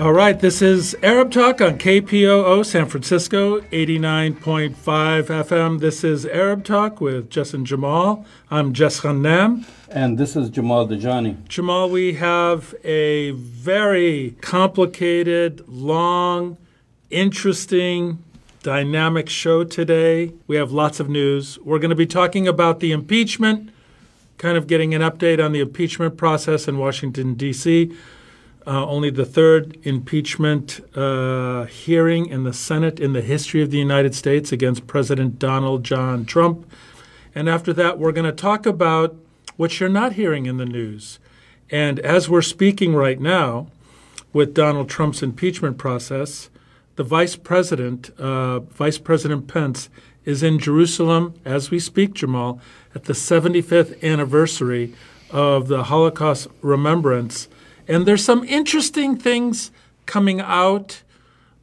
All right, this is Arab Talk on KPOO San Francisco, 89.5 FM. This is Arab Talk with Jess and Jamal. I'm Jess Ghannam. And this is Jamal Dajani. Jamal, we have a very complicated, long, interesting, dynamic show today. We have lots of news. We're going to be talking about the impeachment, kind of getting an update on the impeachment process in Washington, D.C uh, only the third impeachment uh, hearing in the Senate in the history of the United States against President Donald John Trump. And after that, we're going to talk about what you're not hearing in the news. And as we're speaking right now with Donald Trump's impeachment process, the vice president, uh, Vice President Pence, is in Jerusalem as we speak, Jamal, at the 75th anniversary of the Holocaust remembrance and there's some interesting things coming out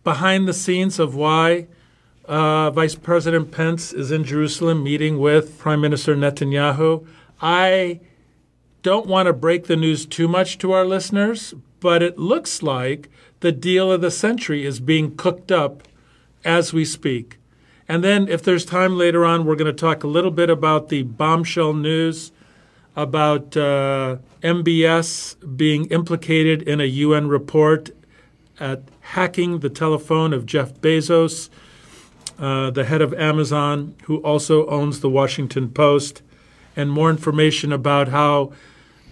behind the scenes of why uh, Vice President Pence is in Jerusalem meeting with Prime Minister Netanyahu. I don't want to break the news too much to our listeners, but it looks like the deal of the century is being cooked up as we speak. And then, if there's time later on, we're going to talk a little bit about the bombshell news about uh, MBS being implicated in a UN report at hacking the telephone of Jeff Bezos, uh, the head of Amazon, who also owns the Washington Post, and more information about how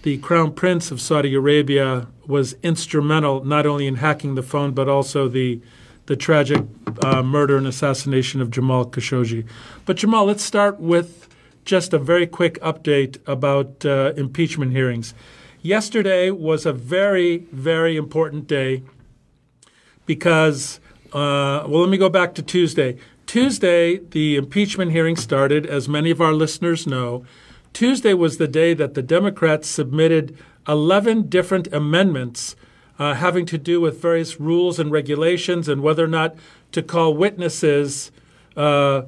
the Crown Prince of Saudi Arabia was instrumental not only in hacking the phone but also the the tragic uh, murder and assassination of Jamal Khashoggi. But Jamal, let's start with just a very quick update about uh, impeachment hearings. Yesterday was a very, very important day because, uh, well, let me go back to Tuesday. Tuesday, the impeachment hearing started, as many of our listeners know. Tuesday was the day that the Democrats submitted 11 different amendments uh, having to do with various rules and regulations and whether or not to call witnesses uh,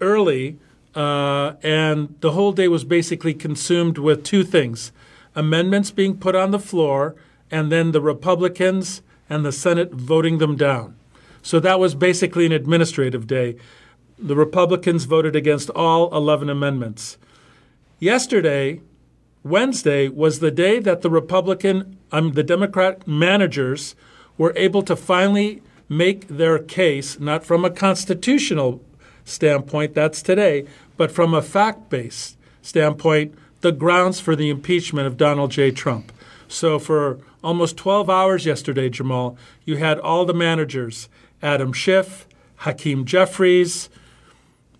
early uh, and the whole day was basically consumed with two things amendments being put on the floor, and then the Republicans and the Senate voting them down. So that was basically an administrative day. The Republicans voted against all 11 amendments. Yesterday, Wednesday, was the day that the Republican, um, the Democrat managers were able to finally make their case, not from a constitutional standpoint, that's today, but from a fact based standpoint, the grounds for the impeachment of Donald J. Trump. So, for almost 12 hours yesterday, Jamal, you had all the managers Adam Schiff, Hakeem Jeffries,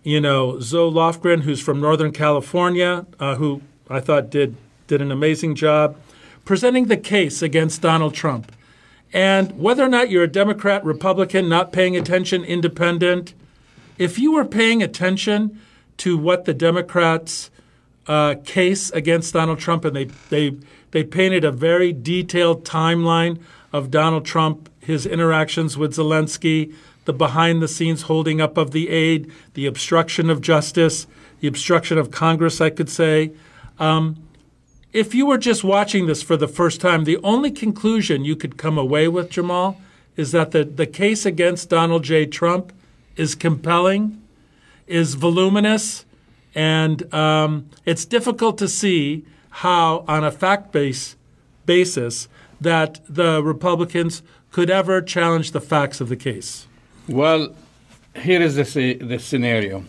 you know, Zoe Lofgren, who's from Northern California, uh, who I thought did, did an amazing job, presenting the case against Donald Trump. And whether or not you're a Democrat, Republican, not paying attention, independent, if you were paying attention to what the Democrats' uh, case against Donald Trump, and they, they, they painted a very detailed timeline of Donald Trump, his interactions with Zelensky, the behind the scenes holding up of the aid, the obstruction of justice, the obstruction of Congress, I could say. Um, if you were just watching this for the first time, the only conclusion you could come away with, Jamal, is that the, the case against Donald J. Trump is compelling, is voluminous, and um, it's difficult to see how, on a fact base basis, that the Republicans could ever challenge the facts of the case. Well, here is the, the scenario.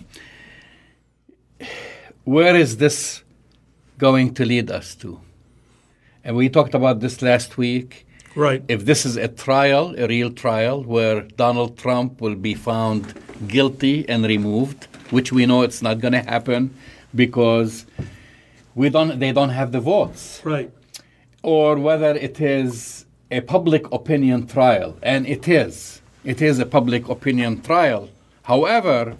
Where is this going to lead us to? And we talked about this last week. Right. If this is a trial, a real trial, where Donald Trump will be found guilty and removed, which we know it's not going to happen because we don't, they don't have the votes. Right. Or whether it is a public opinion trial, and it is. It is a public opinion trial. However,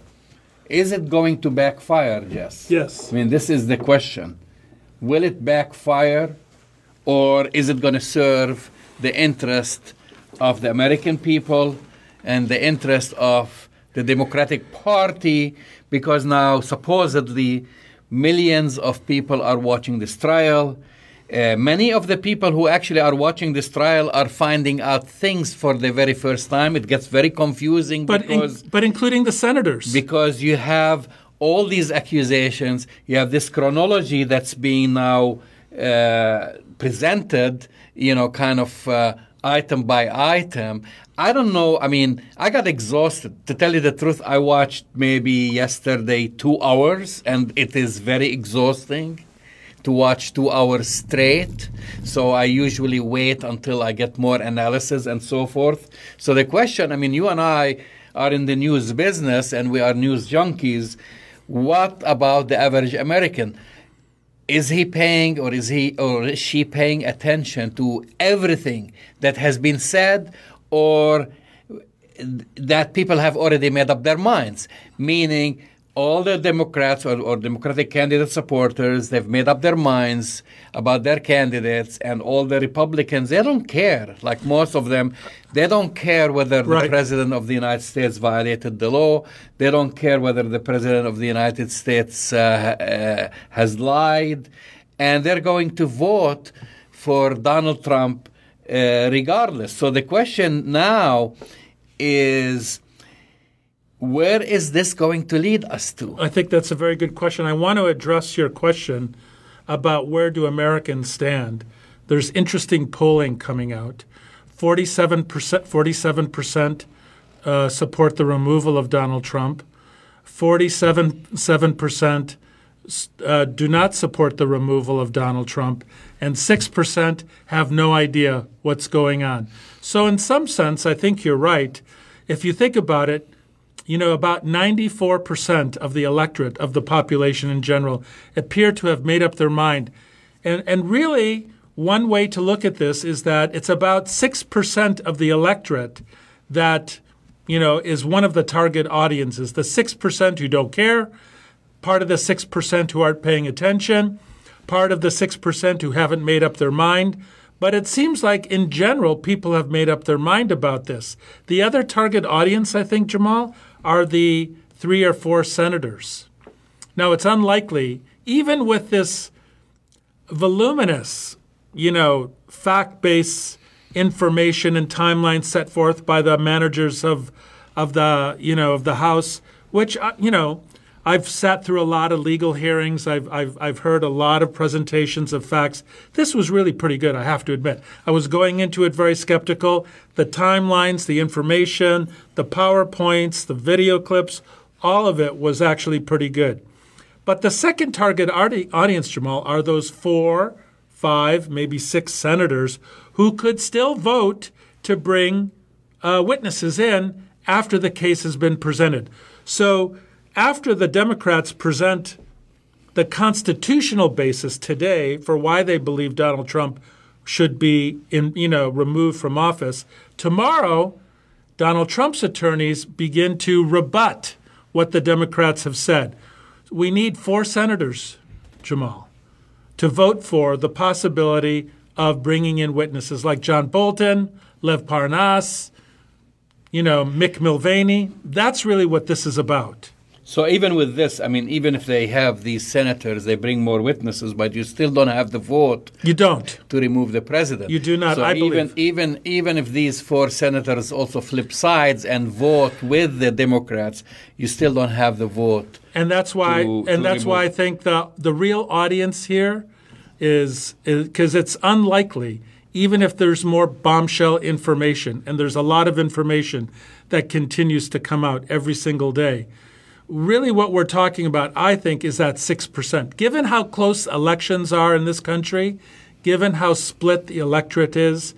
is it going to backfire, Jess? Yes. I mean, this is the question. Will it backfire, or is it going to serve the interest of the American people and the interest of the Democratic Party because now supposedly millions of people are watching this trial Uh, many of the people who actually are watching this trial are finding out things for the very first time. It gets very confusing but because in, but including the senators because you have all these accusations. You have this chronology that's being now presented. You know, kind of. Uh, item by item. I don't know. I mean, I got exhausted. To tell you the truth, I watched maybe yesterday two hours, and it is very exhausting to watch two hours straight. So I usually wait until I get more analysis and so forth. So the question I mean, you and I are in the news business and we are news junkies. What about the average American? Is he paying or is he or is she paying attention to everything that has been said or that people have already made up their minds? Meaning, all the Democrats or, or, Democratic candidate supporters, they've made up their minds about their candidates, and all the Republicans, they don't care. Like most of them, they don't care whether right. the President of the United States violated the law. They don't care whether the President of the United States uh, uh, has lied. And they're going to vote for Donald Trump uh, regardless. So the question now is where is this going to lead us to? I think that's a very good question. I want to address your question about where do Americans stand. There's interesting polling coming out. 47%, 47% uh, support the removal of Donald Trump. 47% uh, do not support the removal of Donald Trump. And 6% have no idea what's going on. So, in some sense, I think you're right. If you think about it, you know, about 94% of the electorate, of the population in general, appear to have made up their mind. And, and really, one way to look at this is that it's about 6% of the electorate that, you know, is one of the target audiences. The 6% who don't care, part of the 6% who aren't paying attention, part of the 6% who haven't made up their mind. But it seems like, in general, people have made up their mind about this. The other target audience, I think, Jamal, are the three or four senators. Now, it's unlikely, even with this voluminous, you know, fact based information and timelines set forth by the managers of, of the, you know, of the House, which, uh, you know, I've sat through a lot of legal hearings. I've, I've, I've heard a lot of presentations of facts. This was really pretty good, I have to admit. I was going into it very skeptical. The timelines, the information, the PowerPoints, the video clips, all of it was actually pretty good. But the second target audience, Jamal, are those four, five, maybe six senators who could still vote to bring uh, witnesses in after the case has been presented. So after the Democrats present the constitutional basis today for why they believe Donald Trump should be in, you know, removed from office, tomorrow Donald Trump's attorneys begin to rebut what the Democrats have said. We need four senators, Jamal, to vote for the possibility of bringing in witnesses like John Bolton, Lev Parnas, you know, Mick Mulvaney. That's really what this is about. So even with this, I mean, even if they have these senators, they bring more witnesses, but you still don't have the vote. You don't to remove the president. You do not. So I even believe. even even if these four senators also flip sides and vote with the Democrats, you still don't have the vote. And that's why. to- and to that's why I think the the real audience here is because it's unlikely. Even if there's more bombshell information, and there's a lot of information that continues to come out every single day really what we're talking about, I think, is that 6%. Given how close elections are in this country, given how split the electorate is,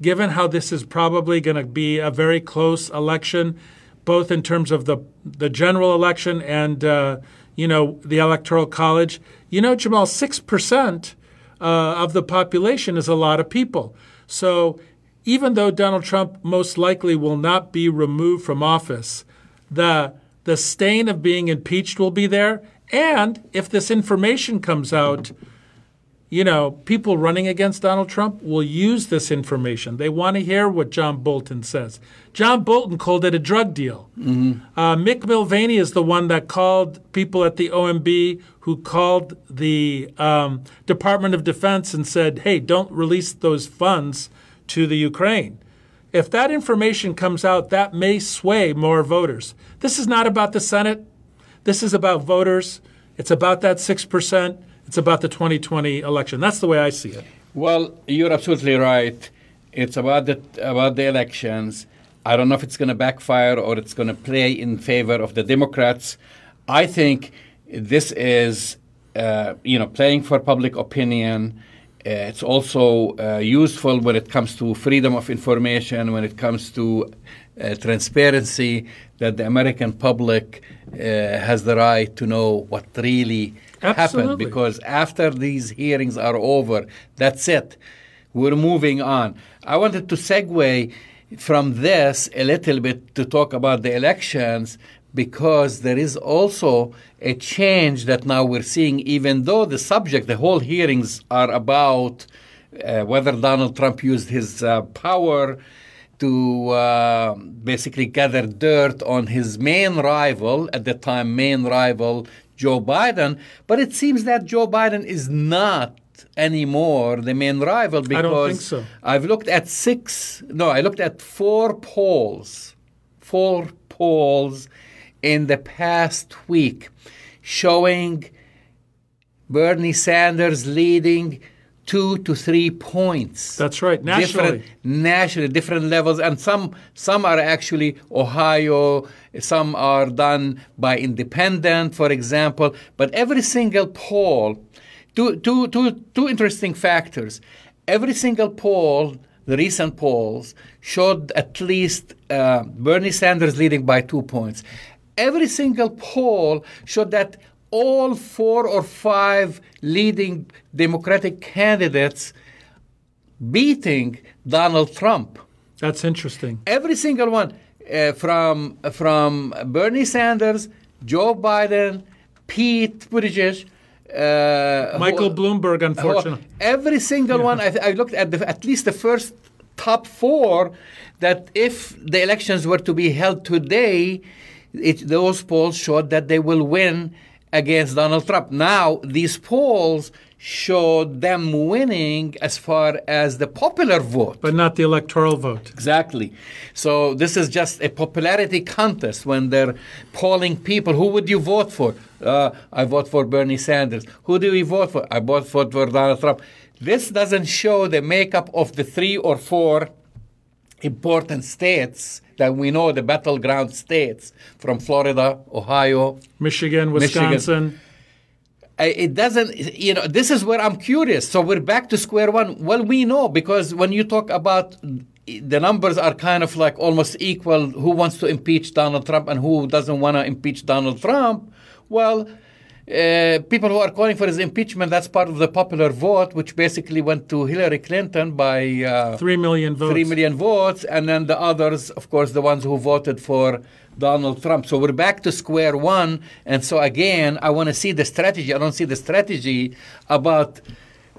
given how this is probably going to be a very close election, both in terms of the, the general election and, uh, you know, the electoral college, you know, Jamal, 6% uh, of the population is a lot of people. So even though Donald Trump most likely will not be removed from office, the the stain of being impeached will be there. And if this information comes out, you know, people running against Donald Trump will use this information. They want to hear what John Bolton says. John Bolton called it a drug deal. Uh, Mick Mulvaney is the one that called people at the OMB who called the um, Department of Defense and said, hey, don't release those funds to the Ukraine. If that information comes out, that may sway more voters. This is not about the Senate. This is about voters. It's about that 6%. It's about the 2020 election. That's the way I see it. Well, you're absolutely right. It's about the about the elections. I don't know if it's going to backfire or it's going to play in favor of the Democrats. I think this is, uh, you know, playing for public opinion. Uh, it's also uh, useful when it comes to freedom of information, when it comes to uh, transparency, that the American public uh, has the right to know what really happened. Because after these hearings are over, that's it. We're moving on. I wanted to segue from this a little bit to talk about the elections because there is also a change that now we're seeing, even though the subject, the whole hearings are about uh, whether Donald Trump used his uh, power to uh, basically gather dirt on his main rival, at the time, main rival, Joe Biden. But it seems that Joe Biden is not anymore the main rival because I don't think so. I've looked at six, no, I looked at four polls, four polls in the past week showing Bernie Sanders leading two to three points. That's right, nationally. Different, nationally, different levels, and some some are actually Ohio. Some are done by independent, for example. But every single poll, two, two, two, two interesting factors. Every single poll, the recent polls, showed at least uh, Bernie Sanders leading by two points. Every single poll showed that all four or five leading Democratic candidates beating Donald Trump. That's interesting. Every single one, uh, from from Bernie Sanders, Joe Biden, Pete Buttigieg, uh, Michael who- Bloomberg, unfortunately. Every single one. I, I looked at the, at least the first top four. That if the elections were to be held today, it, those polls showed that they will win against Donald Trump. Now these polls showed them winning as far as the popular vote. but not the electoral vote. Exactly. So this is just a popularity contest when they're polling people. Who would you vote for? Uh, I vote for Bernie Sanders. Who do we vote for? I vote for, for Donald Trump. This doesn't show the makeup of the three or four important states that we know, the battleground states from Florida, Ohio, Michigan, Michigan. Wisconsin. I- it doesn't you know this is where i'm curious so we're back to square one well we know because when you talk about the numbers are kind of like almost equal who wants to impeach donald trump and who doesn't want to impeach donald trump well uh, people who are calling for his impeachment that's part of the popular vote which basically went to hillary clinton by uh, Three million votes. Three million votes, and then the others, of course, the ones who voted for Donald Trump. So we're back to square one. And so again, I want to see the strategy. I don't see the strategy about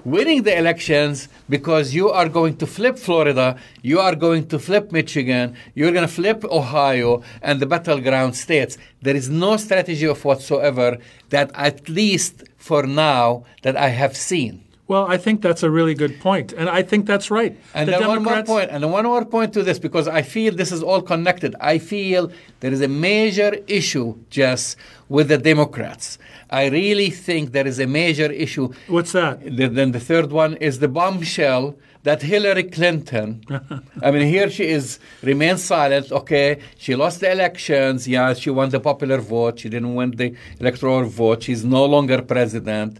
winning the elections because you are going to flip Florida, you are going to flip Michigan, you're going to flip Ohio and the battleground states. There is no strategy of whatsoever that at least for now that I have seen. Well, I think that's a really good point, and I think that's right. And the then one more Democrats, point, and then one more point to this, because I feel this is all connected. I feel there is a major issue, Jess, with the Democrats. I really think there is a major issue. What's that? The- Then the third one is the bombshell that Hillary Clinton, I mean, here she is, remains silent. Okay, she lost the elections. Yeah, she won the popular vote. She didn't win the electoral vote. She's no longer president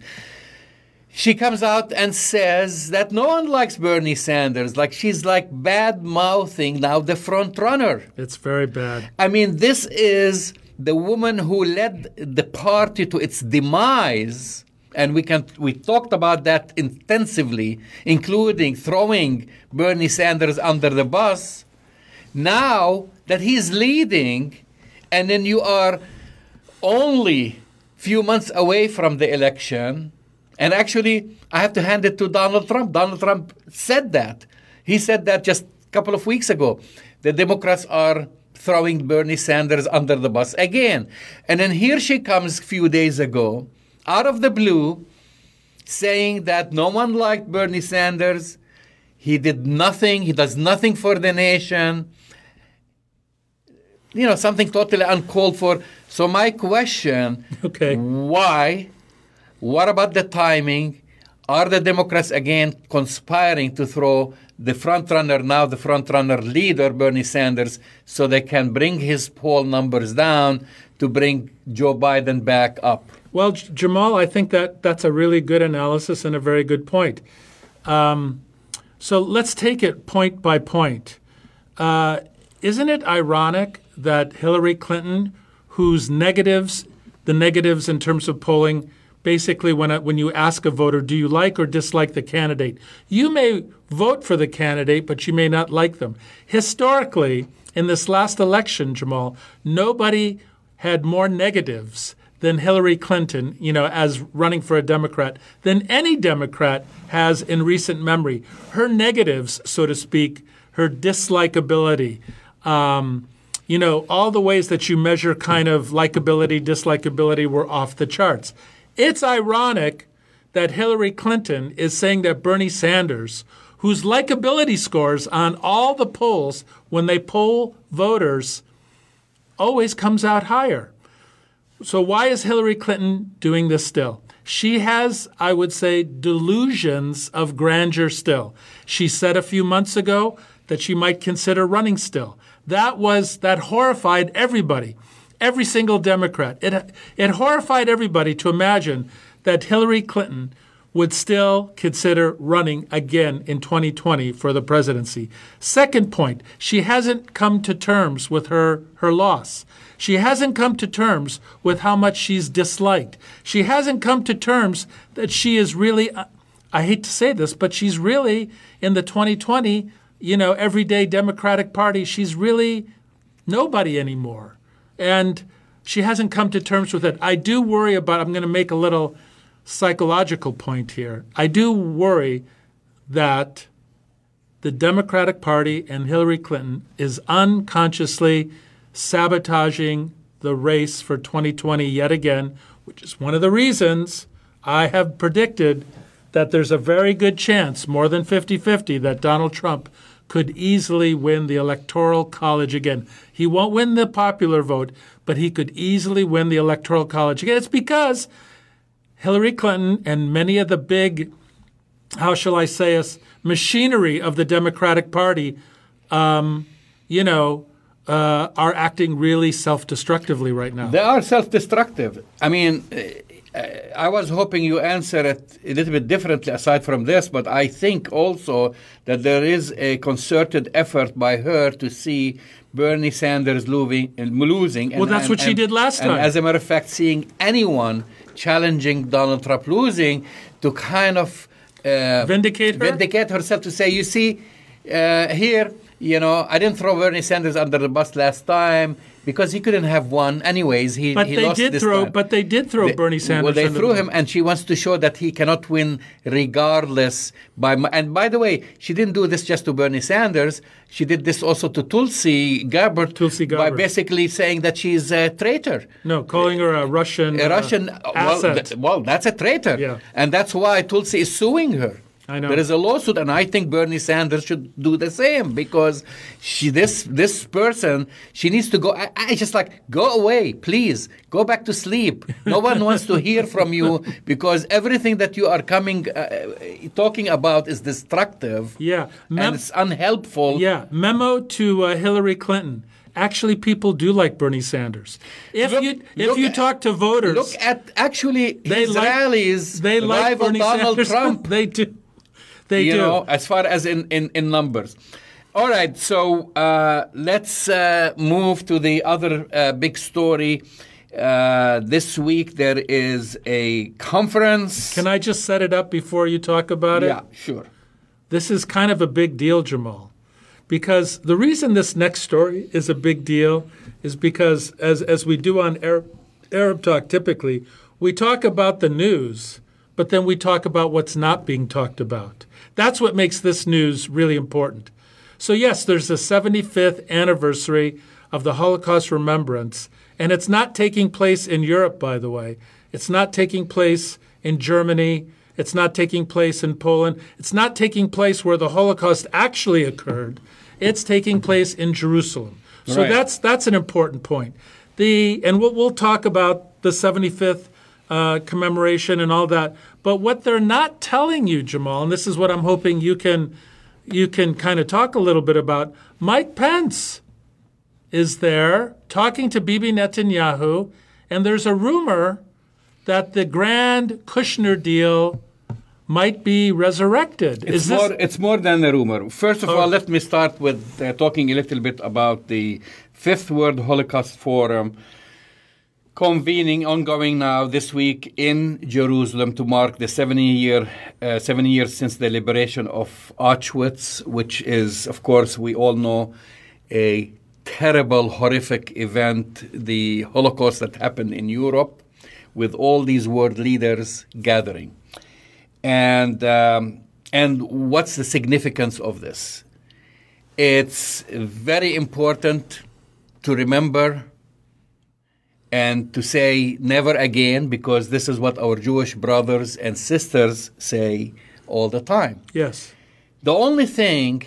she comes out and says that no one likes Bernie Sanders. Like she's like bad mouthing now the front runner. It's very bad. I mean, this is the woman who led the party to its demise. And we can we talked about that intensively, including throwing Bernie Sanders under the bus. Now that he's leading, and then you are only few months away from the election, And actually, I have to hand it to Donald Trump. Donald Trump said that. He said that just a couple of weeks ago. The Democrats are throwing Bernie Sanders under the bus again. And then here she comes a few days ago, out of the blue, saying that no one liked Bernie Sanders. He did nothing, he does nothing for the nation. You know, something totally uncalled for. So, my question Okay. why? What about the timing? Are the Democrats again conspiring to throw the frontrunner, now the frontrunner leader, Bernie Sanders, so they can bring his poll numbers down to bring Joe Biden back up? Well, J- Jamal, I think that that's a really good analysis and a very good point. Um, so let's take it point by point. Uh, isn't it ironic that Hillary Clinton, whose negatives, the negatives in terms of polling, basically when, a, when you ask a voter, do you like or dislike the candidate? You may vote for the candidate, but you may not like them. Historically, in this last election, Jamal, nobody had more negatives than Hillary Clinton, you know, as running for a Democrat, than any Democrat has in recent memory. Her negatives, so to speak, her dislikability, um, you know, all the ways that you measure kind of likability, dislikability were off the charts. It's ironic that Hillary Clinton is saying that Bernie Sanders, whose likability scores on all the polls when they poll voters always comes out higher. So, why is Hillary Clinton doing this still? She has, I would say, delusions of grandeur still. She said a few months ago that she might consider running still. That was that horrified everybody, every single Democrat. It it horrified everybody to imagine that Hillary Clinton would still consider running again in 2020 for the presidency. Second point, she hasn't come to terms with her, her loss. She hasn't come to terms with how much she's disliked. She hasn't come to terms that she is really, uh, I hate to say this, but she's really in the 2020, you know, everyday Democratic Party, she's really nobody anymore. And she hasn't come to terms with it. I do worry about, I'm going to make a little psychological point here. I do worry that the Democratic Party and Hillary Clinton is unconsciously sabotaging the race for 2020 yet again, which is one of the reasons I have predicted that there's a very good chance, more than 50 50, that Donald Trump could easily win the Electoral College again. He won't win the popular vote, but he could easily win the Electoral College again. It's because Hillary Clinton and many of the big, how shall I say us, machinery of the Democratic Party, um, you know, uh, are acting really self destructively right now. They are self destructive. I mean, I was hoping you answer it a little bit differently aside from this, but I think also that there is a concerted effort by her to see Bernie Sanders losing. losing well, that's and, what she did last and time. As a matter of fact, seeing anyone challenging Donald Trump losing to kind of uh, Vindicate her? vindicate herself to say, you see, uh, here, you know, I didn't throw Bernie Sanders under the bus last time because he couldn't have won anyways. He, but he they lost did this throw. time. But they did throw They- Bernie Sanders. Well, they threw him, and she wants to show that he cannot win regardless. By and by the way, she didn't do this just to Bernie Sanders. She did this also to Tulsi Gabbard, Tulsi Gabbard. by basically saying that she's a traitor. No, calling her a Russian. A uh, Russian, well, asset. th- well, that's a traitor, Yeah. and that's why Tulsi is suing her. I know. There is a lawsuit, and I think Bernie Sanders should do the same because she, this this person, she needs to go. I, I just like go away, please, go back to sleep. No one wants to hear from you because everything that you are coming uh, uh, talking about is destructive. Yeah. Mem- and it's unhelpful. Yeah, memo to uh, Hillary Clinton. Actually, people do like Bernie Sanders. If Look- you if you at- talk to voters, Look at actually they his like rallies. They like rival Bernie Donald Sanders. Trump. they do. They you do. know, as far as in, in, in numbers. All right, so uh, let's uh, move to the other uh, big story. Uh, this week there is a conference. Can I just set it up before you talk about it? Yeah, sure. This is kind of a big deal, Jamal, because the reason this next story is a big deal is because, as, as we do on Arab, Arab Talk typically, we talk about the news, but then we talk about what's not being talked about. That's what makes this news really important. So, yes, there's the 75th anniversary of the Holocaust remembrance, and it's not taking place in Europe, by the way. It's not taking place in Germany. It's not taking place in Poland. It's not taking place where the Holocaust actually occurred. It's taking place in Jerusalem. So Right. that's that's an important point. The and we'll, we'll talk about the 75th uh, commemoration and all that. But what they're not telling you, Jamal, and this is what I'm hoping you can you can kind of talk a little bit about. Mike Pence is there talking to Bibi Netanyahu, and there's a rumor that the grand Kushner deal might be resurrected. It's is this more, it's more than a rumor. First of Oh. all, let me start with uh, talking a little bit about the Fifth World Holocaust Forum convening ongoing now this week in Jerusalem to mark the 70 year uh, 70 years since the liberation of Auschwitz, which is, of course, we all know a terrible, horrific event, the Holocaust that happened in Europe, with all these world leaders gathering. And um, and what's the significance of this? It's very important to remember and to say never again because this is what our Jewish brothers and sisters say all the time. yes? The only thing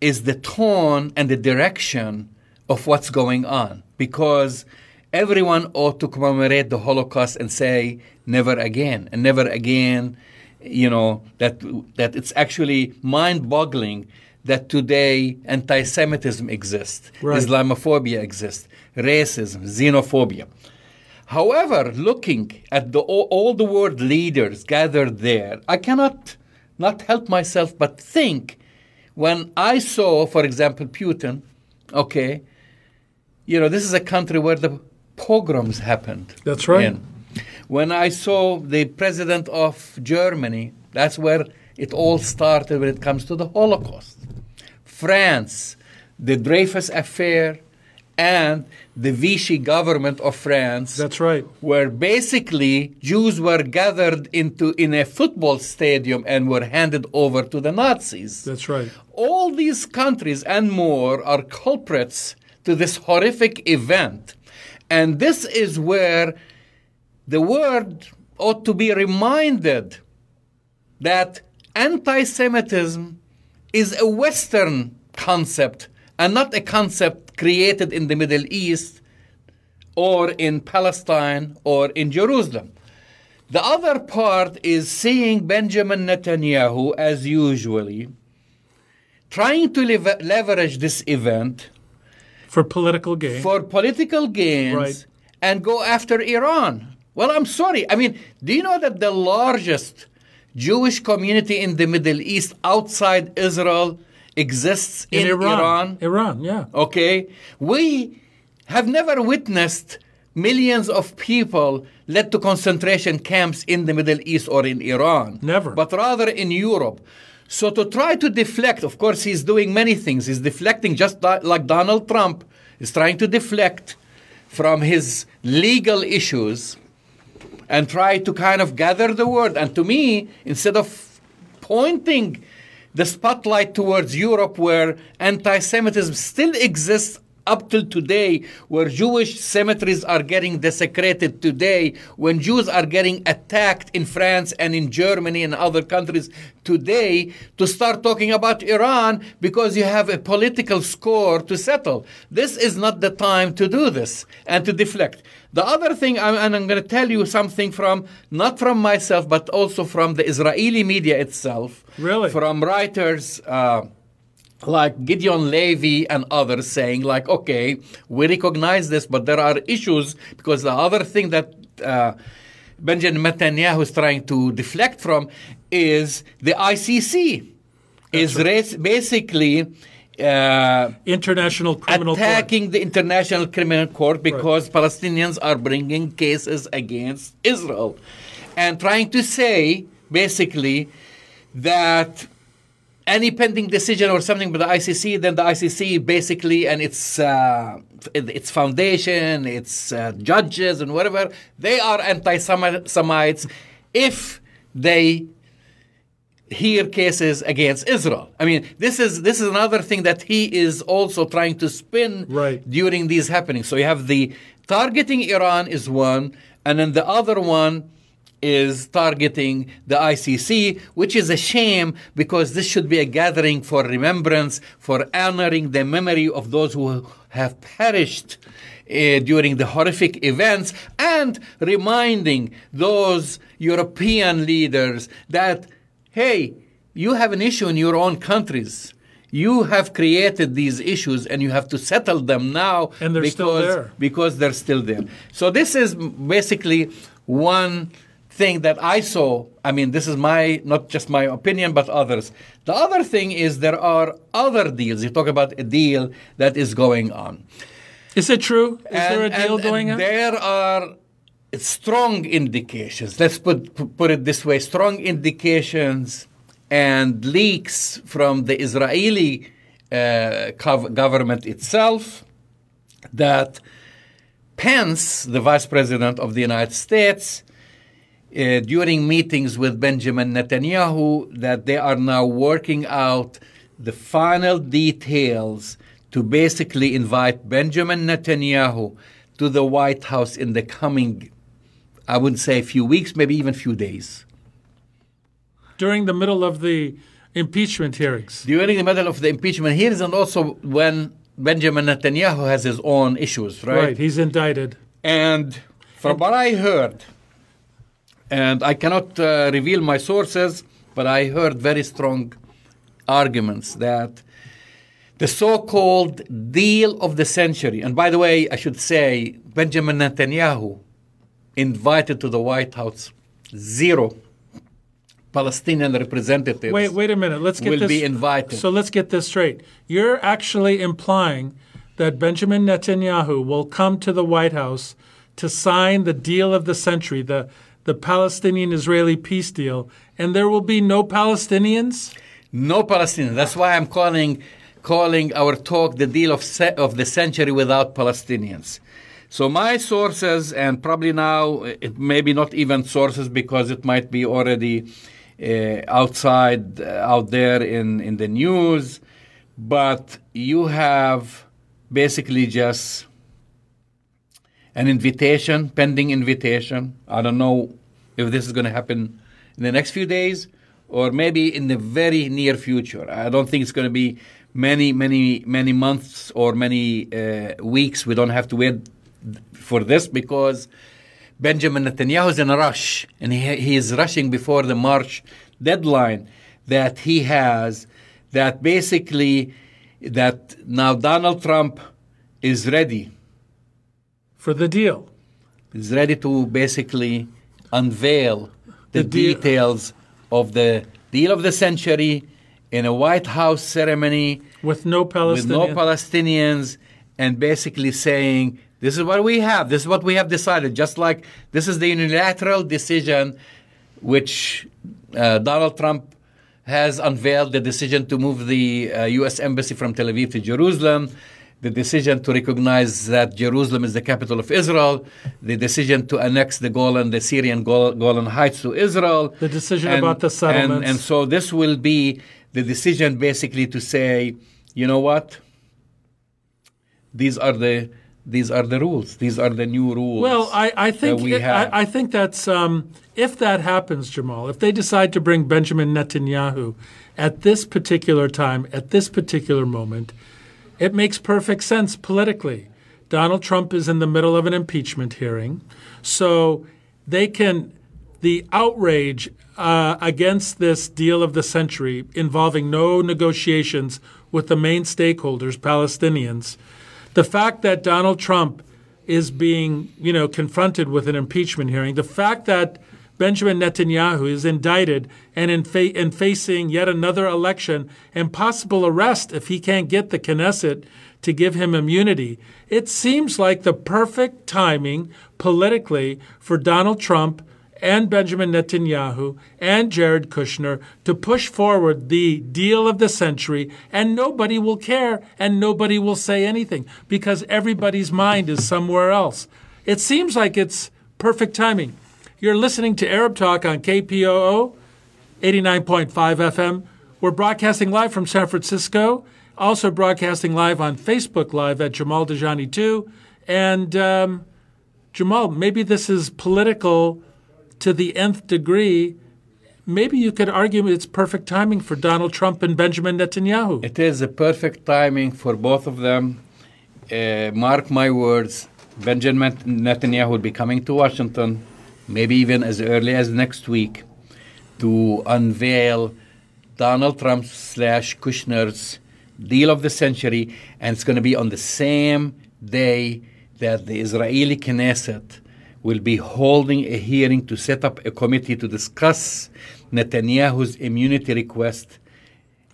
is the tone and the direction of what's going on because everyone ought to commemorate the Holocaust and say never again and never again you know that that it's actually mind-boggling that today anti-Semitism exists, Right. Islamophobia exists, racism, xenophobia. However, looking at the, all, all the world leaders gathered there, I cannot not help myself but think when I saw, for example, Putin, okay, you know, this is a country where the pogroms happened. That's right. in. When I saw the president of Germany, that's where it all started when it comes to the Holocaust. France, the Dreyfus affair, and the Vichy government of France That's right. where basically Jews were gathered into in a football stadium and were handed over to the Nazis. That's right. All these countries and more are culprits to this horrific event. And this is where the world ought to be reminded that anti Semitism is a Western concept and not a concept created in the Middle East or in Palestine or in Jerusalem. The other part is seeing Benjamin Netanyahu, as usually, trying to lever- leverage this event For political gain. for political gains Right. and go after Iran. Well, I'm sorry. I mean, do you know that the largest Jewish community in the Middle East outside Israel exists in, Iran. Iran, yeah. Okay? We have never witnessed millions of people led to concentration camps in the Middle East or in Iran. Never. But rather in Europe. So to try to deflect, of course, he's doing many things. He's deflecting just like Donald Trump is trying to deflect from his legal issues and try to kind of gather the word. And to me, instead of pointing the spotlight towards Europe, where anti Semitism still exists up till today, where Jewish cemeteries are getting desecrated today, when Jews are getting attacked in France and in Germany and other countries today, to start talking about Iran because you have a political score to settle. This is not the time to do this and to deflect. The other thing, I'm- and I'm going to tell you something from, not from myself, but also from the Israeli media itself. Really? From writers, uh, like Gideon Levy and others saying, like, okay, we recognize this, but there are issues because the other thing that uh, Benjamin Netanyahu is trying to deflect from is the ICC is ras- basically uh, International Criminal Court. attacking the International Criminal Court because Palestinians are bringing cases against Israel and trying to say, basically, that any pending decision or something by the ICC, then the ICC basically and its uh, its foundation, its uh, judges and whatever, they are anti-Semites if they hear cases against Israel. I mean, this is this is another thing that he is also trying to spin Right. during these happenings. So you have the targeting Iran is one, and then the other one is targeting the ICC, which is a shame because this should be a gathering for remembrance, for honoring the memory of those who have perished uh, during the horrific events, and reminding those European leaders that, hey, you have an issue in your own countries. You have created these issues and you have to settle them now And they're because, still there. because they're still there. So this is basically one thing that I saw. I mean, this is my not just my opinion, but others. The other thing is there are other deals. You talk about a deal that is going on. Is it true? Is there a deal and- going and on? There are strong indications. Let's put put it this way: strong indications and leaks from the Israeli uh, gov- government itself that Pence, the Vice President of the United States, uh, during meetings with Benjamin Netanyahu, that they are now working out the final details to basically invite Benjamin Netanyahu to the White House in the coming, I wouldn't say, a few weeks, maybe even a few days. During the middle of the impeachment hearings. During the middle of the impeachment hearings, and also when Benjamin Netanyahu has his own issues, Right, he's indicted. And from what I heard, and I cannot uh, reveal my sources, but I heard very strong arguments that the so called deal of the century, and by the way, I should say, Benjamin Netanyahu invited to the White House zero Palestinian representatives. Wait, wait a minute. Let's get will this. be invited. So let's get this straight. You're actually implying that Benjamin Netanyahu will come to the White House to sign the deal of the century, the the Palestinian-Israeli peace deal, and there will be no Palestinians. No Palestinians. That's why I'm calling calling our talk the deal of of the century without Palestinians. So my sources, and probably now it may be not even sources because it might be already uh, outside, uh, out there in, in the news, but you have basically just an invitation, pending invitation. I don't know if this is going to happen in the next few days or maybe in the very near future. I don't think it's going to be many, many, many months or many uh, weeks. We don't have to wait for this because Benjamin Netanyahu is in a rush and he, he is rushing before the March deadline that he has that basically that now Donald Trump is ready For the deal. is ready to basically unveil the, The details of the deal of the century in a White House ceremony With no Palestinians, with no Palestinians and basically saying, this is what we have, this is what we have decided. Just like this is the unilateral decision which uh, Donald Trump has unveiled the decision to move the uh, U.S. Embassy from Tel Aviv to Jerusalem, the decision to recognize that Jerusalem is the capital of Israel, the decision to annex the Golan, the Syrian Gol- Golan Heights to Israel. The decision about the and- settlements. And, so this will be the decision basically to say, you know what? These are the these are the rules. These are the new rules. Well, I, I think we it- have. I, I think that's um, if that happens, Jamal. If they decide to bring Benjamin Netanyahu at this particular time, at this particular moment, it makes perfect sense politically. Donald Trump is in the middle of an impeachment hearing, so they can the outrage uh, against this deal of the century involving no negotiations with the main stakeholders, Palestinians. The fact that Donald Trump is being, you know, confronted with an impeachment hearing, the fact that Benjamin Netanyahu is indicted and in, fa- and facing yet another election and possible arrest if he can't get the Knesset to give him immunity. It seems like the perfect timing politically for Donald Trump and Benjamin Netanyahu and Jared Kushner to push forward the deal of the century, and nobody will care and nobody will say anything because everybody's mind is somewhere else. It seems like it's perfect timing. You're listening to Arab Talk on KPOO 89.5 FM. We're broadcasting live from San Francisco, also broadcasting live on Facebook Live at Jamal Dajani 2. And um, Jamal, maybe this is political to the nth degree. Maybe you could argue it's perfect timing for Donald Trump and Benjamin Netanyahu. It is a perfect timing for both of them. Uh, mark my words, Benjamin Netanyahu will be coming to Washington, maybe even as early as next week, to unveil Donald Trump slash Kushner's deal of the century, and it's going to be on the same day that the Israeli Knesset will be holding a hearing to set up a committee to discuss Netanyahu's immunity request,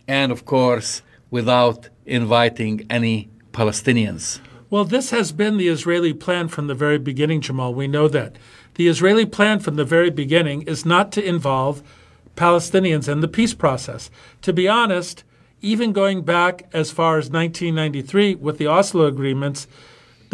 and of course, without inviting any Palestinians. Well, this has been the Israeli plan from the very beginning, Jamal. We know that. The Israeli plan from the very beginning is not to involve Palestinians in the peace process. To be honest, even going back as far as 1993 with the Oslo agreements,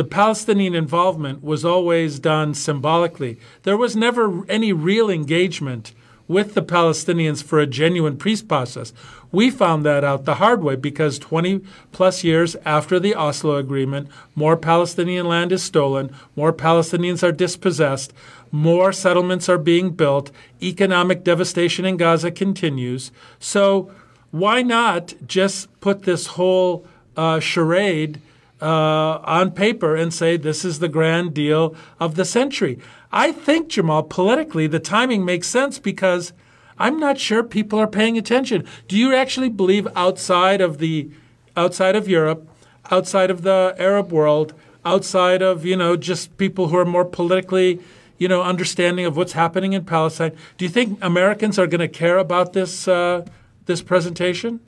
the Palestinian involvement was always done symbolically. There was never any real engagement with the Palestinians for a genuine peace process. We found that out the hard way because 20 plus years after the Oslo Agreement, more Palestinian land is stolen, more Palestinians are dispossessed, more settlements are being built, economic devastation in Gaza continues. So, why not just put this whole uh, charade uh, on paper and say this is the grand deal of the century? I think, Jamal, politically, the timing makes sense because I'm not sure people are paying attention. Do you actually believe outside of the outside of Europe, outside of the Arab world, outside of, you know, just people who are more politically, you know, understanding of what's happening in Palestine, do you think Americans are going to care about this uh, this presentation?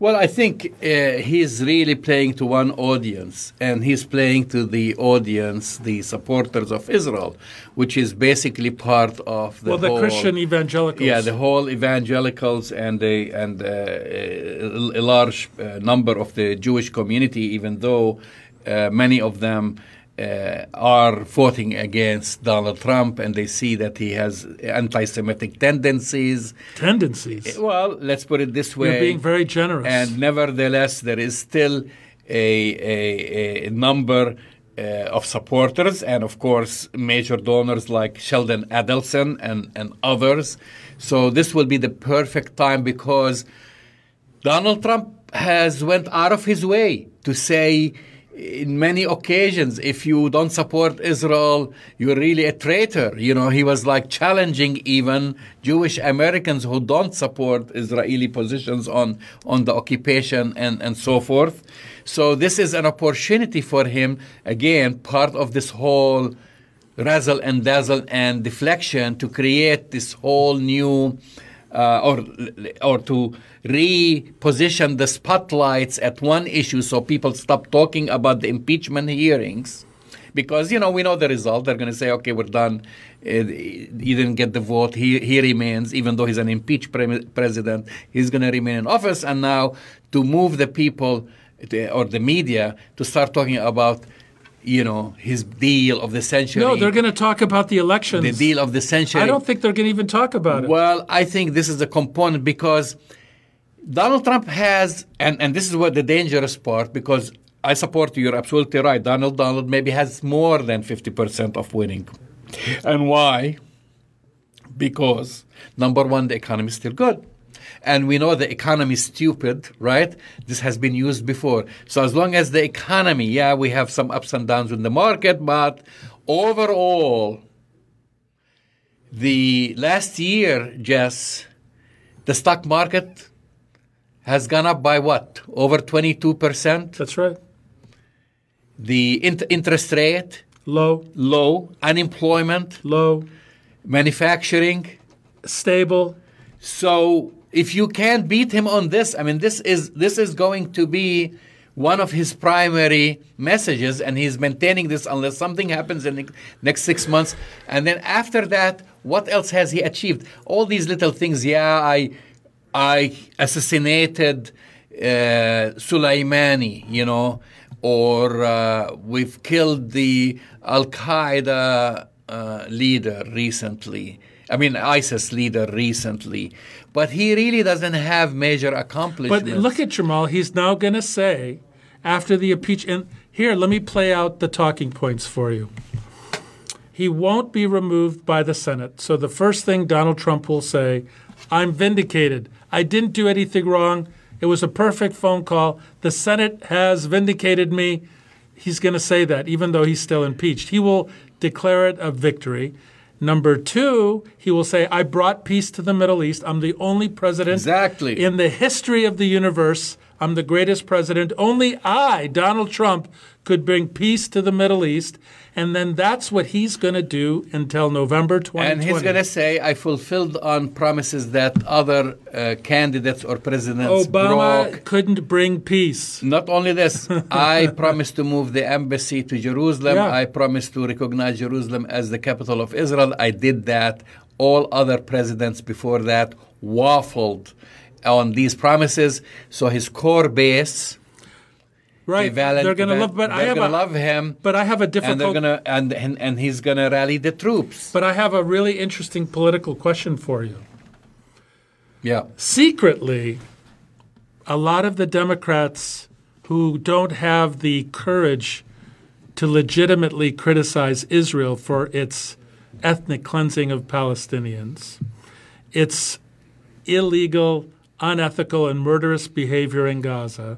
Well, I think uh, he's really playing to one audience, and he's playing to the audience, the supporters of Israel, which is basically part of the well, the whole, Christian evangelicals. Yeah, the whole evangelicals and the and uh, a, a large uh, number of the Jewish community, even though uh, many of them uh, are voting against Donald Trump and they see that he has anti Semitic tendencies. Tendencies? Well, let's put it this way. You're being very generous. And nevertheless, there is still a, a, a number uh, of supporters and, of course, major donors like Sheldon Adelson and, and others. So this will be the perfect time because Donald Trump has went out of his way to say in many occasions, if you don't support Israel, you're really a traitor. You know, he was like challenging even Jewish Americans who don't support Israeli positions on, on the occupation and, and so forth. So this is an opportunity for him, again, part of this whole razzle and dazzle and deflection to create this whole new uh, or or to reposition the spotlights at one issue so people stop talking about the impeachment hearings. Because you know we know the result. They're going to say okay we're done. Uh, he didn't get the vote. He, he remains even though he's an impeached pre- president he's going to remain in office. And now to move the people or the media to start talking about you know, his deal of the century. No, they're going to talk about the elections. The deal of the century. I don't think they're going to even talk about it. Well, I think this is a component because Donald Trump has, and, and this is what the dangerous part, because I support you, you're absolutely right. Donald Donald maybe has more than 50% of winning. And why? Because, number one, the economy is still good and we know the economy is stupid, right? This has been used before. So as long as the economy, yeah, we have some ups and downs in the market, but overall, the last year, Jess, the stock market has gone up by what? Over 22%? That's right. The interest rate? Low. Low. Unemployment? Low. Manufacturing? Stable. So if you can't beat him on this, I mean, this is this is going to be one of his primary messages, and he's maintaining this unless something happens in the next six months. And then after that, what else has he achieved? All these little things. Yeah, I I assassinated uh, Soleimani, you know, or uh, we've killed the Al Qaeda uh, leader recently. I mean, ISIS leader recently, but he really doesn't have major accomplishments. But look at Jamal. He's now going to say, after the impeachment, here, let me play out the talking points for you. He won't be removed by the Senate. So the first thing Donald Trump will say, I'm vindicated. I didn't do anything wrong. It was a perfect phone call. The Senate has vindicated me. He's going to say that, even though he's still impeached. He will declare it a victory. Number two, he will say, I brought peace to the Middle East. I'm the only president Exactly. in the history of the universe. I'm the greatest president. Only I, Donald Trump, could bring peace to the Middle East. And then that's what he's going to do until November 2020. and he's going to say, I fulfilled on promises that other uh, candidates or presidents Obama broke. couldn't bring peace. Not only this, I promised to move the embassy to Jerusalem. Yeah. I promised to recognize Jerusalem as the capital of Israel. I did that. All other presidents before that waffled on these promises. So his core base, Right. Valen- they're going to love, but I have gonna a, love him, but I have a difficult, and they're gonna and, and and he's gonna rally the troops. But I have a really interesting political question for you. Yeah. secretly, a lot of the Democrats who don't have the courage to legitimately criticize Israel for its ethnic cleansing of Palestinians, its illegal, unethical, and murderous behavior in Gaza,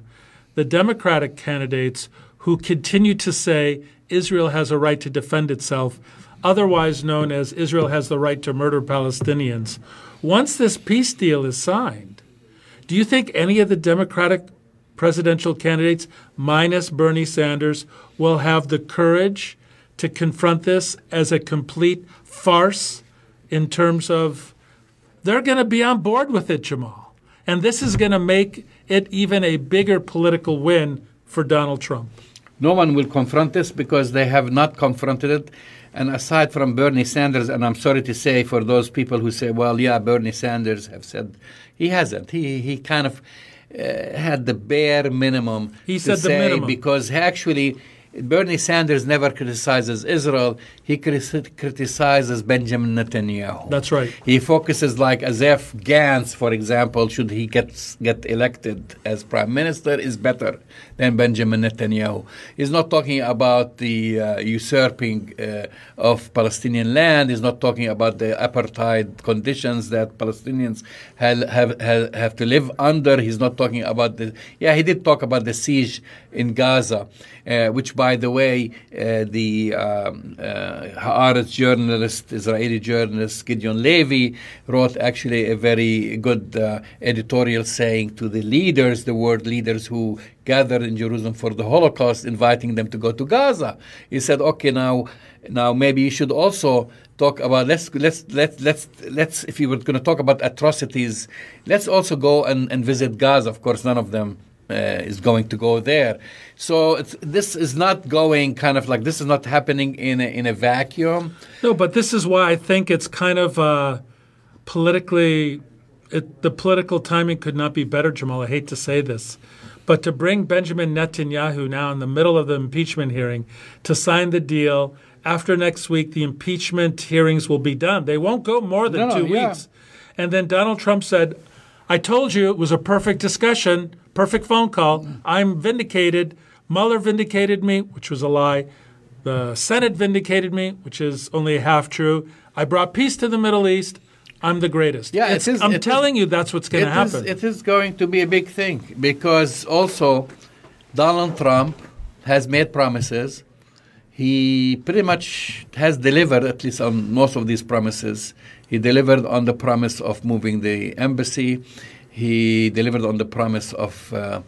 the Democratic candidates who continue to say Israel has a right to defend itself, otherwise known as Israel has the right to murder Palestinians, once this peace deal is signed, do you think any of the Democratic presidential candidates, minus Bernie Sanders, will have the courage to confront this as a complete farce in terms of they're going to be on board with it, Jamal? And this is going to make it even a bigger political win for Donald Trump. No one will confront this because they have not confronted it. And aside from Bernie Sanders, and I'm sorry to say for those people who say, well, yeah, Bernie Sanders have said, he hasn't. He, he kind of uh, had the bare minimum. He said the minimum. Because actually, Bernie Sanders never criticizes Israel. He criticizes Benjamin Netanyahu. That's right. He focuses like as if Gantz, for example, should he get get elected as prime minister, is better than Benjamin Netanyahu. He's not talking about the uh, usurping uh, of Palestinian land. He's not talking about the apartheid conditions that Palestinians have, have have have to live under. He's not talking about the yeah. He did talk about the siege in Gaza, uh, which, by the way, uh, the um, uh, Haaretz journalist, Israeli journalist Gideon Levy, wrote actually a very good uh, editorial saying to the leaders, the world leaders who gathered in Jerusalem for the Holocaust, inviting them to go to Gaza. He said, "Okay, now, now maybe you should also." Talk about let's let's let's let's let's if you were going to talk about atrocities, let's also go and, and visit Gaza. Of course, none of them is going to go there. So it's, this is not going kind of like this is not happening in a, in a vacuum. No, but this is why I think it's kind of uh, politically, it, the political timing could not be better, Jamal. I hate to say this. But to bring Benjamin Netanyahu now in the middle of the impeachment hearing to sign the deal, after next week, the impeachment hearings will be done. They won't go more than No, two yeah. weeks. And then Donald Trump said, I told you it was a perfect discussion, perfect phone call. I'm vindicated. Mueller vindicated me, which was a lie. The Senate vindicated me, which is only half true. I brought peace to the Middle East. I'm the greatest. Yeah, it It's- I'm it is- telling you that's what's going to is- happen. it is going to be a big thing because also Donald Trump has made promises. He pretty much has delivered, at least on most of these promises. He delivered on the promise of moving the embassy. He delivered on the promise of uh, uh,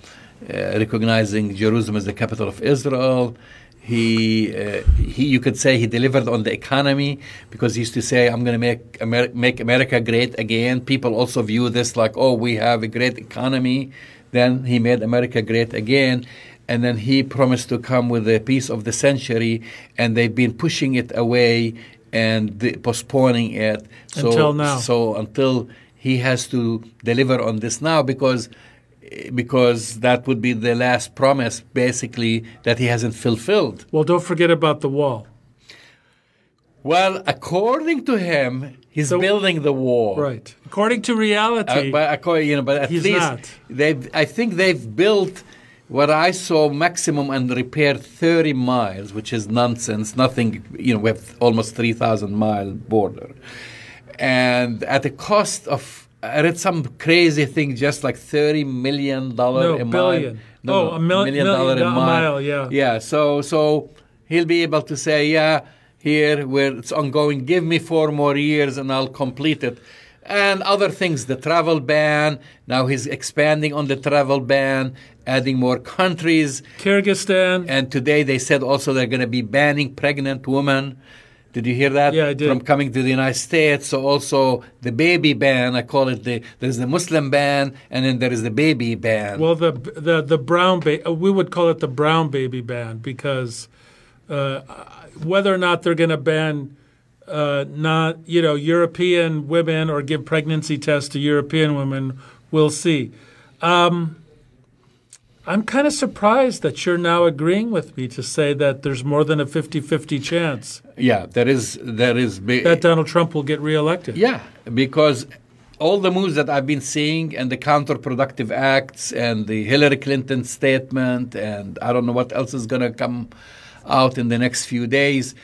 recognizing Jerusalem as the capital of Israel. He, uh, he, you could say he delivered on the economy because he used to say, "I'm going to make make America great again." People also view this like, "Oh, we have a great economy." Then he made America great again, and then he promised to come with the peace of the century, and they've been pushing it away and postponing it so, Until now. So until he has to deliver on this now, because because that would be the last promise, basically, that he hasn't fulfilled. well, don't forget about the wall. Well, according to him, he's So- building the wall. Right. According to Uh, reality, but according, you know, but at He's least not. they've. I think they've built what I saw maximum and repaired 30 miles, which is nonsense. Nothing. You know, we have almost 3,000 mile border, and at the cost of. I read some crazy thing, just like thirty million dollar No, a billion. mile. Oh, a mil- million dollar do- a mile, yeah. yeah. So so he'll be able to say, yeah, here where it's ongoing. Give me four more years and I'll complete it. And other things, the travel ban. Now he's expanding on the travel ban, adding more countries. Kyrgyzstan. And today they said also they're going to be banning pregnant women. Did you hear that? Yeah, I did. From coming to the United States. So also the baby ban. I call it the there's the Muslim ban and then there is the baby ban. Well, the the the brown ba- we would call it the brown baby ban because uh, whether or not they're going to ban uh, not you know European women or give pregnancy tests to European women, we'll see. Um, I'm kind of surprised that you're now agreeing with me to say that there's more than a 50-50 chance yeah, there is there is ba- that Donald Trump will get reelected. Yeah, because all the moves that I've been seeing and the counterproductive acts and the Hillary Clinton statement and I don't know what else is going to come out in the next few days.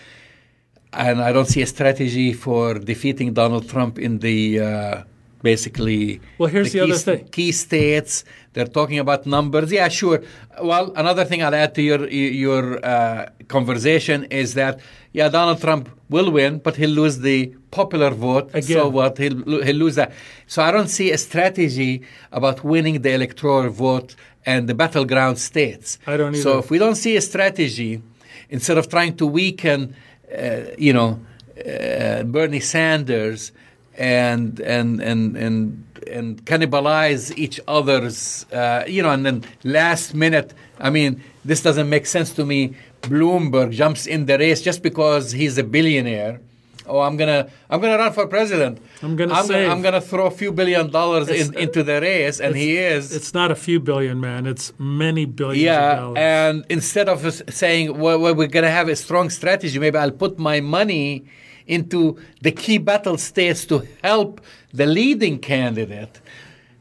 And I don't see a strategy for defeating Donald Trump in the uh, basically. Well, here's the key, other thing. Key states. They're talking about numbers. Yeah, sure. Well, another thing I'll add to your your uh, conversation is that yeah, Donald Trump will win, but he'll lose the popular vote. So what? He'll he'll lose that. So I don't see a strategy about winning the electoral vote and the battleground states. I don't So if we don't see a strategy, instead of trying to weaken, uh, you know, uh, Bernie Sanders and and and and and cannibalize each other's, uh, you know, and then last minute, I mean, this doesn't make sense to me. Bloomberg jumps in the race just because he's a billionaire. Oh, I'm gonna, I'm gonna run for president. I'm gonna I'm save. Gonna, I'm gonna throw a few billion dollars in, into the race, and he is. It's not a few billion, man. It's many billions of Yeah, and instead of saying, well, well, we're going to have a strong strategy, maybe I'll put my money into the key battle states to help the leading candidate.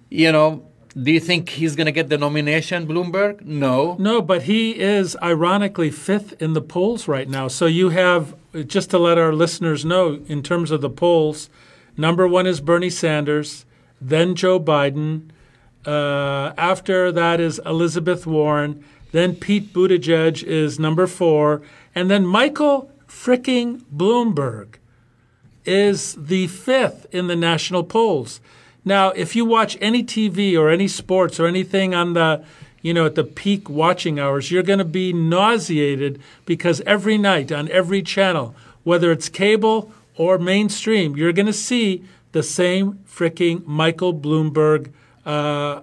You know, do you think he's going to get the nomination, Bloomberg? No. No, but he is ironically fifth in the polls right now. So you have, just to let our listeners know, in terms of the polls, number one is Bernie Sanders, then Joe Biden. Uh, after that is Elizabeth Warren. Then Pete Buttigieg is number four. And then Michael fricking Bloomberg is the fifth in the national polls. Now, if you watch any TV or any sports or anything on the, you know, at the peak watching hours, you're going to be nauseated because every night on every channel, whether it's cable or mainstream, you're going to see the same freaking Michael Bloomberg uh,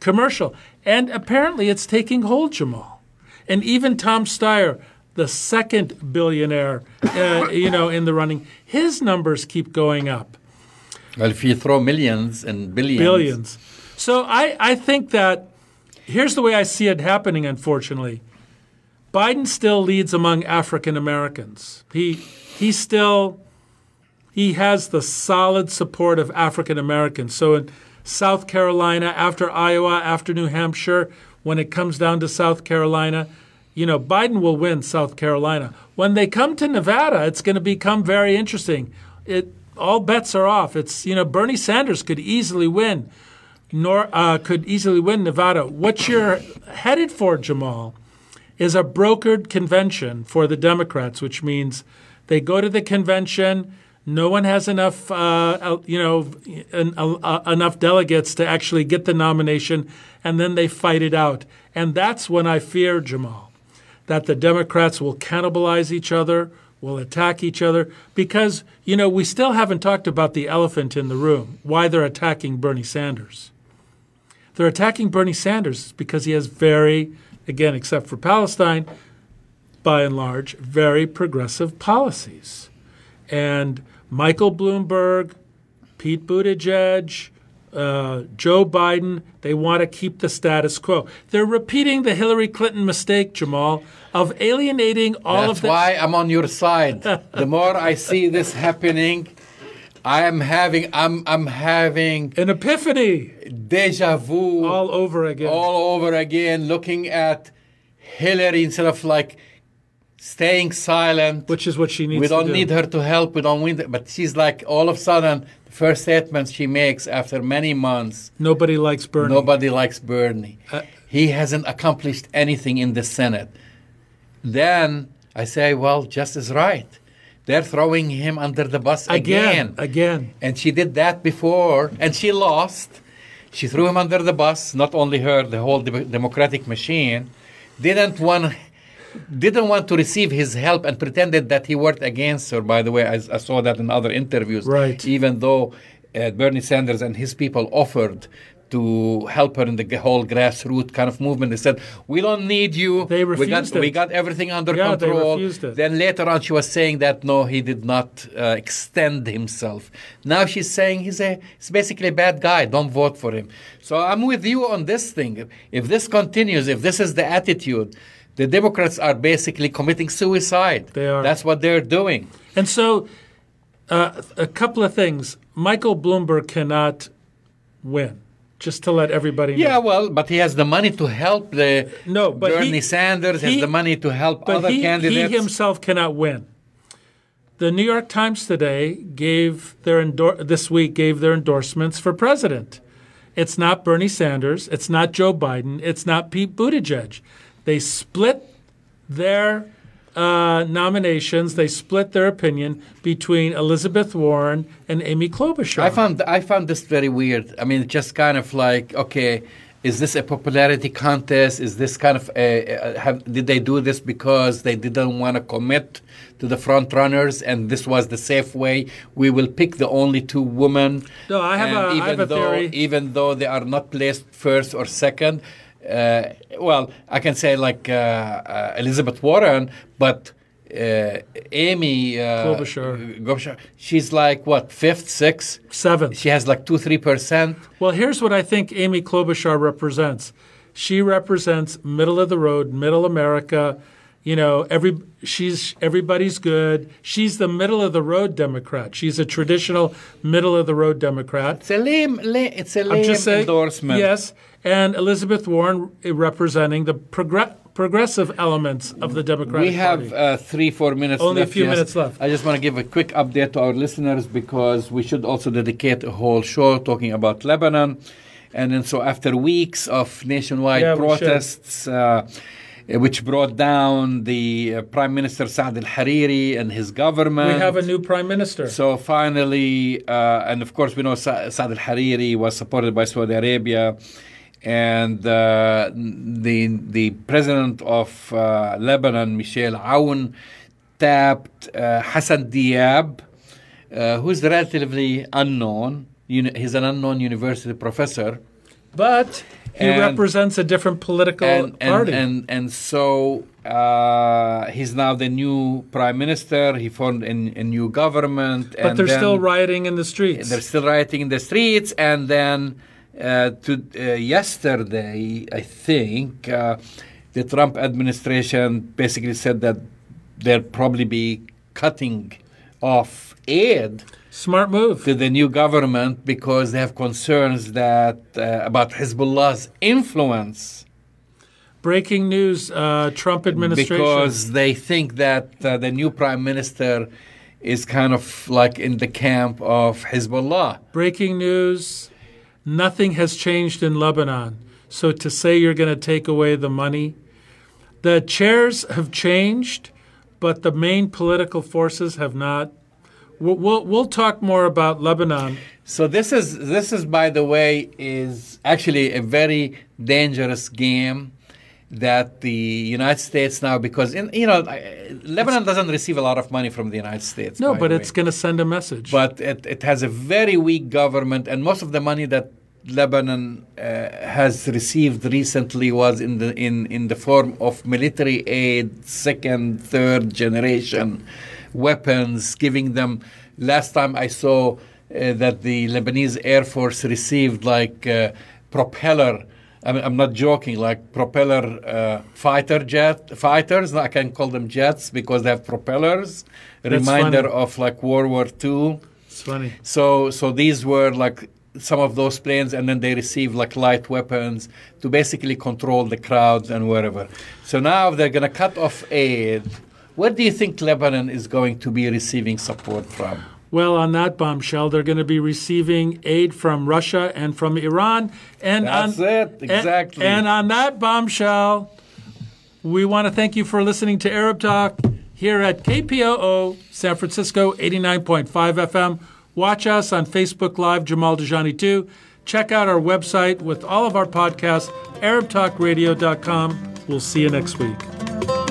commercial. And apparently it's taking hold, Jamal. And even Tom Steyer, the second billionaire, uh, you know, in the running, his numbers keep going up, Well, if you throw millions and billions. billions. So I, I think that here's the way I see it happening. Unfortunately, Biden still leads among African Americans. He he still he has the solid support of African Americans. So in South Carolina, after Iowa, after New Hampshire, when it comes down to South Carolina, you know, Biden will win South Carolina. When they come to Nevada, it's going to become very interesting. It all bets are off. It's you know, Bernie Sanders could easily win, nor uh, could easily win Nevada. What you're headed for, Jamal, is a brokered convention for the Democrats, which means they go to the convention. No one has enough, uh, you know, en- uh, enough delegates to actually get the nomination, and then they fight it out. And that's when I fear, Jamal, that the Democrats will cannibalize each other, will attack each other, because, you know, we still haven't talked about the elephant in the room, why they're attacking Bernie Sanders. They're attacking Bernie Sanders because he has very, again, except for Palestine, by and large, very progressive policies. And Michael Bloomberg, Pete Buttigieg, uh, Joe Biden. They want to keep the status quo. They're repeating the Hillary Clinton mistake, Jamal, of alienating all That's of the. That's why I'm on your side. the more I see this happening, I am having I'm I'm having An epiphany deja vu all over again. all over again, looking at Hillary instead of like staying silent. which is what she needs we don't do. need her to help. We don't need, but she's like all of a sudden first statement she makes after many months. Nobody likes Bernie. Nobody likes Bernie. Uh, he hasn't accomplished anything in the Senate. Then I say, well, Justice is right. They're throwing him under the bus again, again. again. And she did that before, and she lost. She threw him under the bus. Not only her, the whole de- Democratic machine didn't want didn't want to receive his help and pretended that he worked against her. By the way, I, I saw that in other interviews. Right. Even though uh, Bernie Sanders and his people offered to help her in the whole grassroots kind of movement, they said, "We don't need you. They we got refused it. we got everything under Yeah, they control." refused it. Then later on, she was saying that no, he did not uh, extend himself. Now she's saying he's a he's basically a bad guy. Don't vote for him. So I'm with you on this thing. If this continues, if this is the attitude, the Democrats are basically committing suicide. They are. That's what they're doing. And so, uh, a couple of things. Michael Bloomberg cannot win. Just to let everybody know. Yeah, well, but he has the money to help the No, but Bernie he- Sanders he- has the money to help but other he, candidates. he himself cannot win. The New York Times today gave their endor- this week gave their endorsements for president. It's not Bernie Sanders. It's not Joe Biden. It's not Pete Buttigieg. They split their uh, nominations. They split their opinion between Elizabeth Warren and Amy Klobuchar. I found I found this very weird. I mean, just kind of like, okay, is this a popularity contest? Is this kind of a, have, did they do this because they didn't want to commit to the front runners, and this was the safe way? We will pick the only two women. No, I have and a- I even have a though theory. even though they are not placed first or second. Uh, well, I can say like uh, uh, Elizabeth Warren, but uh, Amy uh, Klobuchar. Klobuchar, she's like what fifth, sixth. Seventh. She has like two, three percent. Well, here's what I think Amy Klobuchar represents. She represents middle of the road, middle America. You know, every she's everybody's good. She's the middle of the road Democrat. She's a traditional middle of the road Democrat. It's a lame, lame it's a I'm lame just saying, endorsement. yes. And Elizabeth Warren uh, representing the progr- progressive elements of the Democratic We have uh, three, four minutes Only a few yes. minutes left. I just want to give a quick update to our listeners because we should also dedicate a whole show talking about Lebanon. And then, so after weeks of nationwide Yeah, protests, uh, which brought down the uh, Prime Minister Saad al Hariri and his government. we have a new prime minister. So finally, uh, and of course, we know Sa- Saad al Hariri was supported by Saudi Arabia, and uh, the the president of uh, Lebanon, Michel Aoun, tapped uh, Hassan Diab, uh, who's relatively unknown. Uni- he's an unknown university professor. but he And- represents a different political and, and, party. and and so uh, he's now the new prime minister. He formed a, a new government, but they're still rioting in the streets. They're still rioting in the streets, and then uh, to uh, yesterday, I think uh, the Trump administration basically said that they'll probably be cutting off aid Smart move. to the new government because they have concerns that uh, about Hezbollah's influence. Breaking news: uh, Trump administration. because they think that uh, the new prime minister is kind of like in the camp of Hezbollah. Breaking news: Nothing has changed in Lebanon. So to say you're going to take away the money, the chairs have changed, but the main political forces have not. We'll, we'll, we'll talk more about Lebanon. So this is this is by the way is actually a very dangerous game that the United States now because in, you know Lebanon doesn't receive a lot of money from the United States. No, but it's going to send a message. but it, it has a very weak government, and most of the money that Lebanon uh, has received recently was in the in, in the form of military aid, second, third generation weapons, giving them. Last time I saw uh, that the Lebanese Air Force received like uh, propeller. I mean, I'm not joking. Like propeller uh, fighter jet fighters. I can call them jets because they have propellers. That's reminder funny. of like World War II. It's funny. So so these were like some of those planes, and then they received like light weapons to basically control the crowds and wherever. So now they're going to cut off aid. Where do you think Lebanon is going to be receiving support from? Well, on that bombshell, they're going to be receiving aid from Russia and from Iran. And That's on, it, exactly. And, on that bombshell, we want to thank you for listening to Arab Talk here at KPOO San Francisco 89.5 FM. Watch us on Facebook Live, Jamal Dajani 2. Check out our website with all of our podcasts, ArabTalkRadio.com. We'll see you next week.